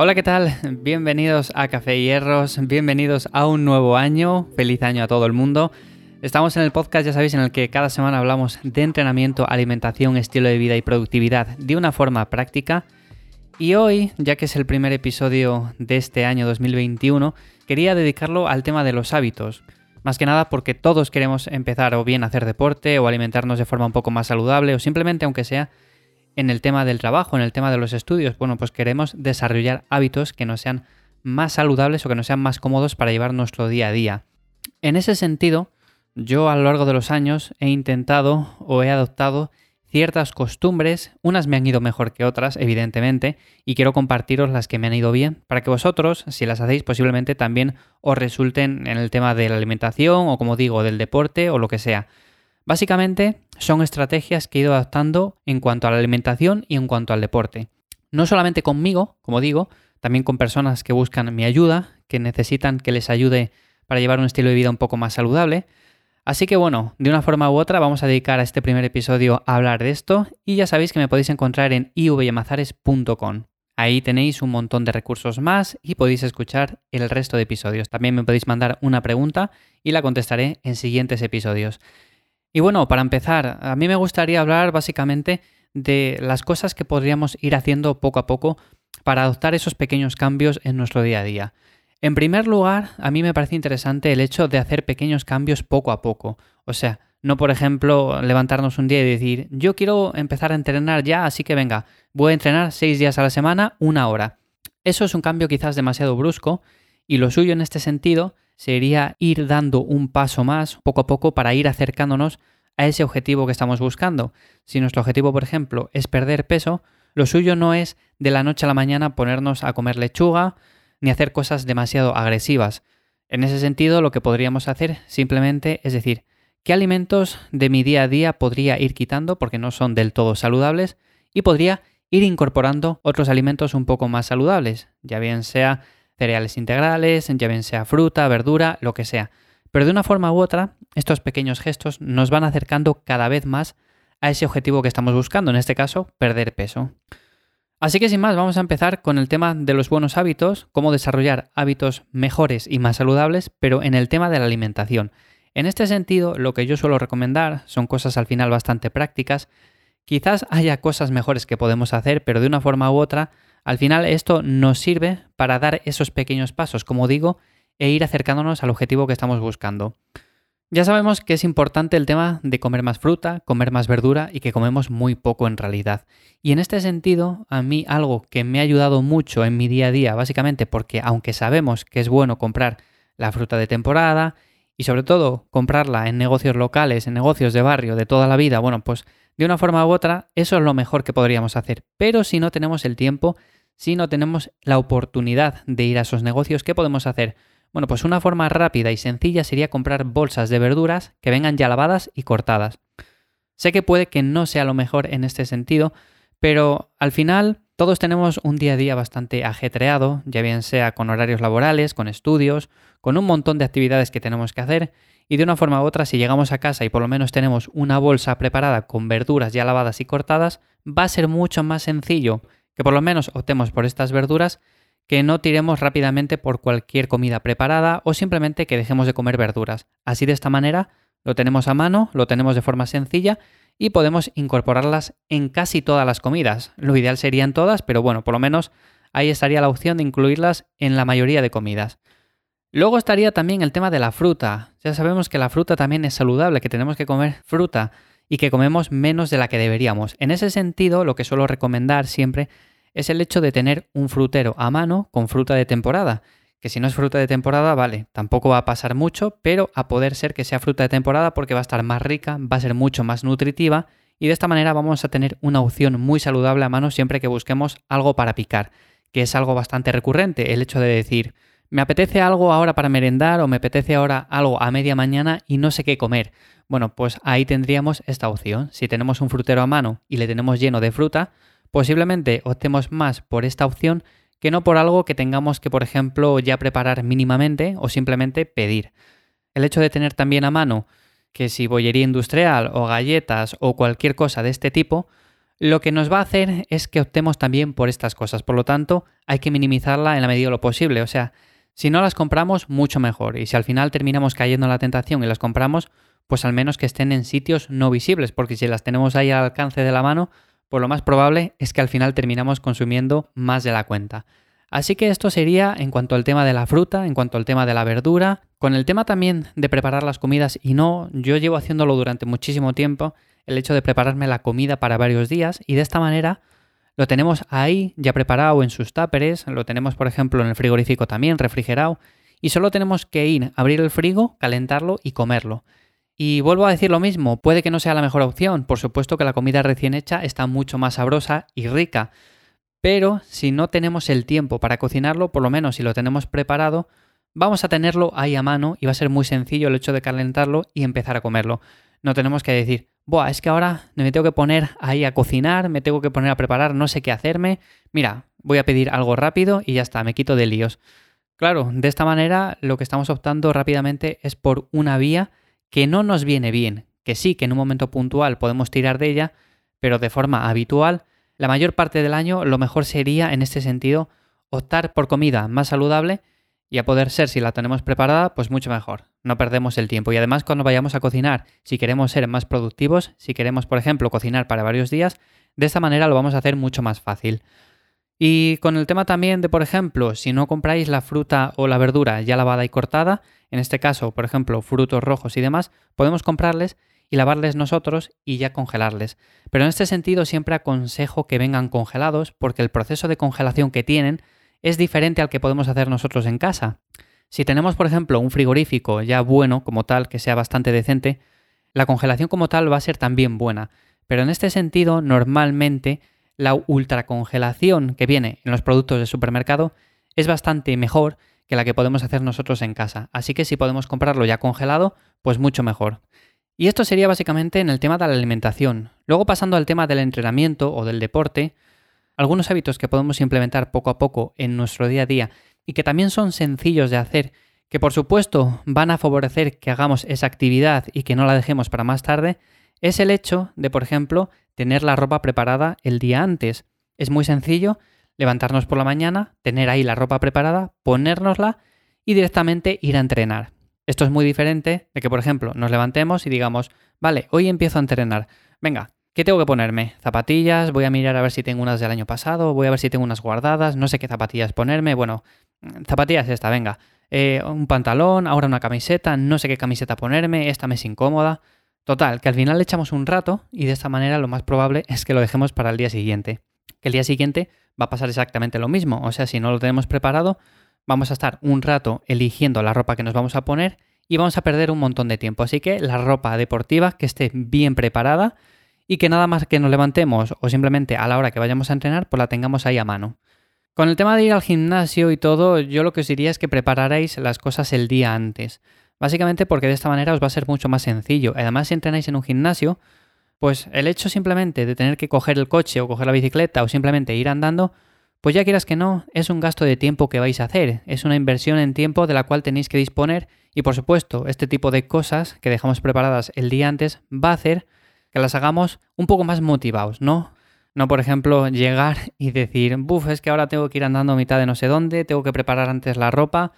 Hola, ¿qué tal? Bienvenidos a Café Hierros, bienvenidos a un nuevo año, feliz año a todo el mundo. Estamos en el podcast, ya sabéis, en el que cada semana hablamos de entrenamiento, alimentación, estilo de vida y productividad de una forma práctica. Y hoy, ya que es el primer episodio de este año 2021, quería dedicarlo al tema de los hábitos. Más que nada porque todos queremos empezar o bien a hacer deporte o alimentarnos de forma un poco más saludable o simplemente aunque sea en el tema del trabajo, en el tema de los estudios, bueno, pues queremos desarrollar hábitos que nos sean más saludables o que nos sean más cómodos para llevar nuestro día a día. En ese sentido, yo a lo largo de los años he intentado o he adoptado ciertas costumbres, unas me han ido mejor que otras, evidentemente, y quiero compartiros las que me han ido bien, para que vosotros, si las hacéis, posiblemente también os resulten en el tema de la alimentación o, como digo, del deporte o lo que sea. Básicamente son estrategias que he ido adaptando en cuanto a la alimentación y en cuanto al deporte. No solamente conmigo, como digo, también con personas que buscan mi ayuda, que necesitan que les ayude para llevar un estilo de vida un poco más saludable. Así que bueno, de una forma u otra vamos a dedicar a este primer episodio a hablar de esto y ya sabéis que me podéis encontrar en ivyamazares.com. Ahí tenéis un montón de recursos más y podéis escuchar el resto de episodios. También me podéis mandar una pregunta y la contestaré en siguientes episodios. Y bueno, para empezar, a mí me gustaría hablar básicamente de las cosas que podríamos ir haciendo poco a poco para adoptar esos pequeños cambios en nuestro día a día. En primer lugar, a mí me parece interesante el hecho de hacer pequeños cambios poco a poco. O sea, no por ejemplo levantarnos un día y decir, yo quiero empezar a entrenar ya, así que venga, voy a entrenar seis días a la semana, una hora. Eso es un cambio quizás demasiado brusco y lo suyo en este sentido sería ir dando un paso más poco a poco para ir acercándonos a ese objetivo que estamos buscando. Si nuestro objetivo, por ejemplo, es perder peso, lo suyo no es de la noche a la mañana ponernos a comer lechuga ni hacer cosas demasiado agresivas. En ese sentido, lo que podríamos hacer simplemente es decir, ¿qué alimentos de mi día a día podría ir quitando porque no son del todo saludables? Y podría ir incorporando otros alimentos un poco más saludables, ya bien sea cereales integrales, ya bien sea fruta, verdura, lo que sea. Pero de una forma u otra, estos pequeños gestos nos van acercando cada vez más a ese objetivo que estamos buscando, en este caso, perder peso. Así que sin más, vamos a empezar con el tema de los buenos hábitos, cómo desarrollar hábitos mejores y más saludables, pero en el tema de la alimentación. En este sentido, lo que yo suelo recomendar son cosas al final bastante prácticas. Quizás haya cosas mejores que podemos hacer, pero de una forma u otra al final esto nos sirve para dar esos pequeños pasos, como digo, e ir acercándonos al objetivo que estamos buscando. Ya sabemos que es importante el tema de comer más fruta, comer más verdura y que comemos muy poco en realidad. Y en este sentido, a mí algo que me ha ayudado mucho en mi día a día, básicamente porque aunque sabemos que es bueno comprar la fruta de temporada y sobre todo comprarla en negocios locales, en negocios de barrio de toda la vida, bueno, pues de una forma u otra eso es lo mejor que podríamos hacer. Pero si no tenemos el tiempo, si no tenemos la oportunidad de ir a esos negocios, ¿qué podemos hacer? Bueno, pues una forma rápida y sencilla sería comprar bolsas de verduras que vengan ya lavadas y cortadas. Sé que puede que no sea lo mejor en este sentido, pero al final todos tenemos un día a día bastante ajetreado, ya bien sea con horarios laborales, con estudios, con un montón de actividades que tenemos que hacer, y de una forma u otra, si llegamos a casa y por lo menos tenemos una bolsa preparada con verduras ya lavadas y cortadas, va a ser mucho más sencillo que por lo menos optemos por estas verduras, que no tiremos rápidamente por cualquier comida preparada o simplemente que dejemos de comer verduras. Así de esta manera lo tenemos a mano, lo tenemos de forma sencilla y podemos incorporarlas en casi todas las comidas. Lo ideal serían todas, pero bueno, por lo menos ahí estaría la opción de incluirlas en la mayoría de comidas. Luego estaría también el tema de la fruta. Ya sabemos que la fruta también es saludable, que tenemos que comer fruta y que comemos menos de la que deberíamos. En ese sentido, lo que suelo recomendar siempre es el hecho de tener un frutero a mano con fruta de temporada. Que si no es fruta de temporada, vale, tampoco va a pasar mucho, pero a poder ser que sea fruta de temporada porque va a estar más rica, va a ser mucho más nutritiva y de esta manera vamos a tener una opción muy saludable a mano siempre que busquemos algo para picar, que es algo bastante recurrente, el hecho de decir, me apetece algo ahora para merendar o me apetece ahora algo a media mañana y no sé qué comer. Bueno, pues ahí tendríamos esta opción. Si tenemos un frutero a mano y le tenemos lleno de fruta, posiblemente optemos más por esta opción que no por algo que tengamos que, por ejemplo, ya preparar mínimamente o simplemente pedir. El hecho de tener también a mano que si bollería industrial o galletas o cualquier cosa de este tipo, lo que nos va a hacer es que optemos también por estas cosas. Por lo tanto, hay que minimizarla en la medida de lo posible. O sea, si no las compramos, mucho mejor. Y si al final terminamos cayendo en la tentación y las compramos, pues al menos que estén en sitios no visibles, porque si las tenemos ahí al alcance de la mano, pues lo más probable es que al final terminamos consumiendo más de la cuenta. Así que esto sería en cuanto al tema de la fruta, en cuanto al tema de la verdura, con el tema también de preparar las comidas y no, yo llevo haciéndolo durante muchísimo tiempo, el hecho de prepararme la comida para varios días y de esta manera lo tenemos ahí ya preparado en sus táperes, lo tenemos por ejemplo en el frigorífico también refrigerado y solo tenemos que ir, abrir el frigo, calentarlo y comerlo. Y vuelvo a decir lo mismo, puede que no sea la mejor opción, por supuesto que la comida recién hecha está mucho más sabrosa y rica, pero si no tenemos el tiempo para cocinarlo, por lo menos si lo tenemos preparado, vamos a tenerlo ahí a mano y va a ser muy sencillo el hecho de calentarlo y empezar a comerlo. No tenemos que decir, Buah, es que ahora me tengo que poner ahí a cocinar, me tengo que poner a preparar, no sé qué hacerme. Mira, voy a pedir algo rápido y ya está, me quito de líos. Claro, de esta manera lo que estamos optando rápidamente es por una vía que no nos viene bien, que sí, que en un momento puntual podemos tirar de ella, pero de forma habitual, la mayor parte del año lo mejor sería en este sentido optar por comida más saludable y a poder ser si la tenemos preparada, pues mucho mejor. No perdemos el tiempo. Y además cuando vayamos a cocinar, si queremos ser más productivos, si queremos, por ejemplo, cocinar para varios días, de esta manera lo vamos a hacer mucho más fácil. Y con el tema también de, por ejemplo, si no compráis la fruta o la verdura ya lavada y cortada, en este caso, por ejemplo, frutos rojos y demás, podemos comprarles y lavarles nosotros y ya congelarles. Pero en este sentido siempre aconsejo que vengan congelados porque el proceso de congelación que tienen es diferente al que podemos hacer nosotros en casa. Si tenemos, por ejemplo, un frigorífico ya bueno como tal, que sea bastante decente, la congelación como tal va a ser también buena. Pero en este sentido, normalmente la ultracongelación que viene en los productos de supermercado es bastante mejor que la que podemos hacer nosotros en casa. Así que si podemos comprarlo ya congelado, pues mucho mejor. Y esto sería básicamente en el tema de la alimentación. Luego pasando al tema del entrenamiento o del deporte, algunos hábitos que podemos implementar poco a poco en nuestro día a día y que también son sencillos de hacer, que por supuesto van a favorecer que hagamos esa actividad y que no la dejemos para más tarde, es el hecho de, por ejemplo, tener la ropa preparada el día antes. Es muy sencillo levantarnos por la mañana, tener ahí la ropa preparada, ponérnosla y directamente ir a entrenar. Esto es muy diferente de que, por ejemplo, nos levantemos y digamos, vale, hoy empiezo a entrenar. Venga, ¿qué tengo que ponerme? Zapatillas, voy a mirar a ver si tengo unas del año pasado, voy a ver si tengo unas guardadas, no sé qué zapatillas ponerme. Bueno, zapatillas esta, venga. Eh, un pantalón, ahora una camiseta, no sé qué camiseta ponerme, esta me es incómoda. Total, que al final le echamos un rato y de esta manera lo más probable es que lo dejemos para el día siguiente. Que el día siguiente va a pasar exactamente lo mismo. O sea, si no lo tenemos preparado, vamos a estar un rato eligiendo la ropa que nos vamos a poner y vamos a perder un montón de tiempo. Así que la ropa deportiva que esté bien preparada y que nada más que nos levantemos o simplemente a la hora que vayamos a entrenar, pues la tengamos ahí a mano. Con el tema de ir al gimnasio y todo, yo lo que os diría es que prepararais las cosas el día antes. Básicamente porque de esta manera os va a ser mucho más sencillo. Además, si entrenáis en un gimnasio, pues el hecho simplemente de tener que coger el coche o coger la bicicleta o simplemente ir andando, pues ya quieras que no, es un gasto de tiempo que vais a hacer, es una inversión en tiempo de la cual tenéis que disponer y por supuesto este tipo de cosas que dejamos preparadas el día antes va a hacer que las hagamos un poco más motivados, ¿no? No, por ejemplo, llegar y decir, buf, es que ahora tengo que ir andando a mitad de no sé dónde, tengo que preparar antes la ropa,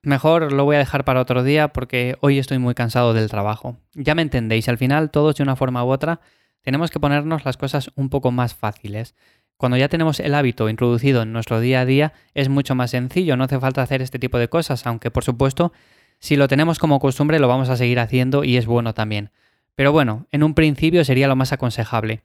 Mejor lo voy a dejar para otro día porque hoy estoy muy cansado del trabajo. Ya me entendéis, al final todos de una forma u otra tenemos que ponernos las cosas un poco más fáciles. Cuando ya tenemos el hábito introducido en nuestro día a día es mucho más sencillo, no hace falta hacer este tipo de cosas, aunque por supuesto si lo tenemos como costumbre lo vamos a seguir haciendo y es bueno también. Pero bueno, en un principio sería lo más aconsejable.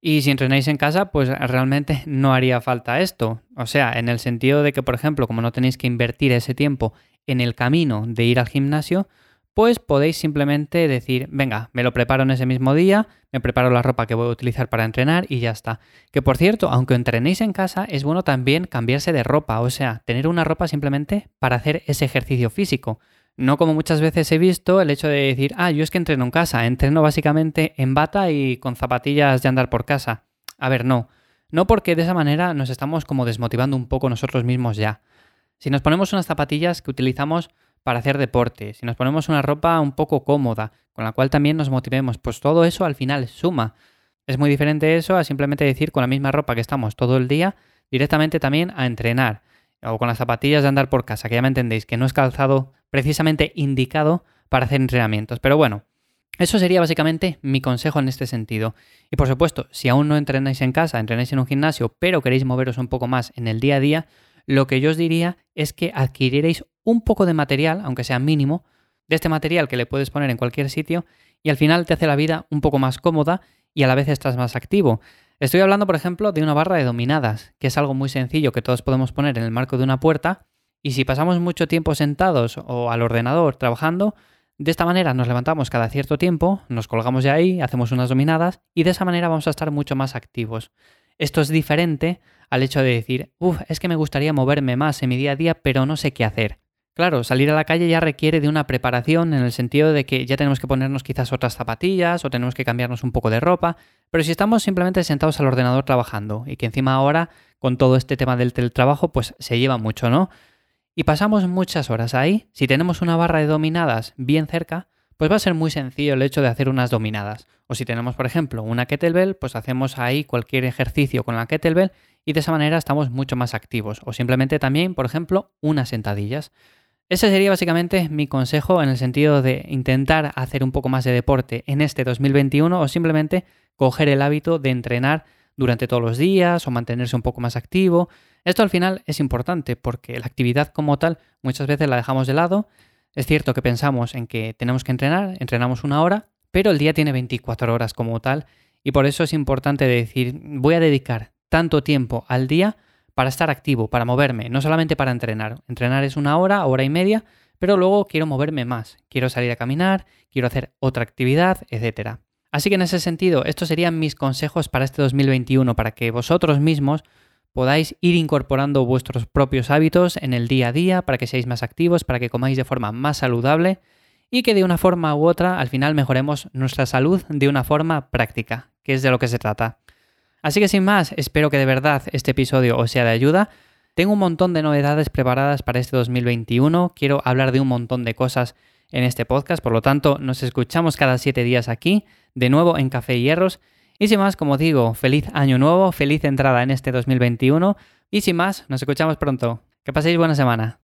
Y si entrenáis en casa, pues realmente no haría falta esto. O sea, en el sentido de que, por ejemplo, como no tenéis que invertir ese tiempo en el camino de ir al gimnasio, pues podéis simplemente decir, venga, me lo preparo en ese mismo día, me preparo la ropa que voy a utilizar para entrenar y ya está. Que por cierto, aunque entrenéis en casa, es bueno también cambiarse de ropa, o sea, tener una ropa simplemente para hacer ese ejercicio físico. No como muchas veces he visto el hecho de decir, ah, yo es que entreno en casa, entreno básicamente en bata y con zapatillas de andar por casa. A ver, no. No porque de esa manera nos estamos como desmotivando un poco nosotros mismos ya. Si nos ponemos unas zapatillas que utilizamos para hacer deporte, si nos ponemos una ropa un poco cómoda, con la cual también nos motivemos, pues todo eso al final suma. Es muy diferente eso a simplemente decir con la misma ropa que estamos todo el día, directamente también a entrenar. O con las zapatillas de andar por casa, que ya me entendéis, que no es calzado precisamente indicado para hacer entrenamientos. Pero bueno, eso sería básicamente mi consejo en este sentido. Y por supuesto, si aún no entrenáis en casa, entrenáis en un gimnasio, pero queréis moveros un poco más en el día a día, lo que yo os diría es que adquiriréis un poco de material, aunque sea mínimo, de este material que le puedes poner en cualquier sitio y al final te hace la vida un poco más cómoda y a la vez estás más activo. Estoy hablando, por ejemplo, de una barra de dominadas, que es algo muy sencillo que todos podemos poner en el marco de una puerta y si pasamos mucho tiempo sentados o al ordenador trabajando, de esta manera nos levantamos cada cierto tiempo, nos colgamos de ahí, hacemos unas dominadas y de esa manera vamos a estar mucho más activos. Esto es diferente al hecho de decir, uff, es que me gustaría moverme más en mi día a día, pero no sé qué hacer. Claro, salir a la calle ya requiere de una preparación en el sentido de que ya tenemos que ponernos quizás otras zapatillas o tenemos que cambiarnos un poco de ropa, pero si estamos simplemente sentados al ordenador trabajando y que encima ahora con todo este tema del teletrabajo pues se lleva mucho, ¿no? Y pasamos muchas horas ahí, si tenemos una barra de dominadas bien cerca, pues va a ser muy sencillo el hecho de hacer unas dominadas. O si tenemos, por ejemplo, una kettlebell, pues hacemos ahí cualquier ejercicio con la kettlebell y de esa manera estamos mucho más activos. O simplemente también, por ejemplo, unas sentadillas. Ese sería básicamente mi consejo en el sentido de intentar hacer un poco más de deporte en este 2021 o simplemente coger el hábito de entrenar durante todos los días o mantenerse un poco más activo. Esto al final es importante porque la actividad como tal muchas veces la dejamos de lado. Es cierto que pensamos en que tenemos que entrenar, entrenamos una hora, pero el día tiene 24 horas como tal y por eso es importante decir, voy a dedicar tanto tiempo al día para estar activo, para moverme, no solamente para entrenar. Entrenar es una hora, hora y media, pero luego quiero moverme más, quiero salir a caminar, quiero hacer otra actividad, etc. Así que en ese sentido, estos serían mis consejos para este 2021, para que vosotros mismos podáis ir incorporando vuestros propios hábitos en el día a día para que seáis más activos, para que comáis de forma más saludable y que de una forma u otra al final mejoremos nuestra salud de una forma práctica, que es de lo que se trata. Así que sin más, espero que de verdad este episodio os sea de ayuda. Tengo un montón de novedades preparadas para este 2021, quiero hablar de un montón de cosas en este podcast, por lo tanto nos escuchamos cada siete días aquí, de nuevo en Café y Hierros y sin más, como digo, feliz año nuevo, feliz entrada en este 2021 y sin más, nos escuchamos pronto. Que paséis buena semana.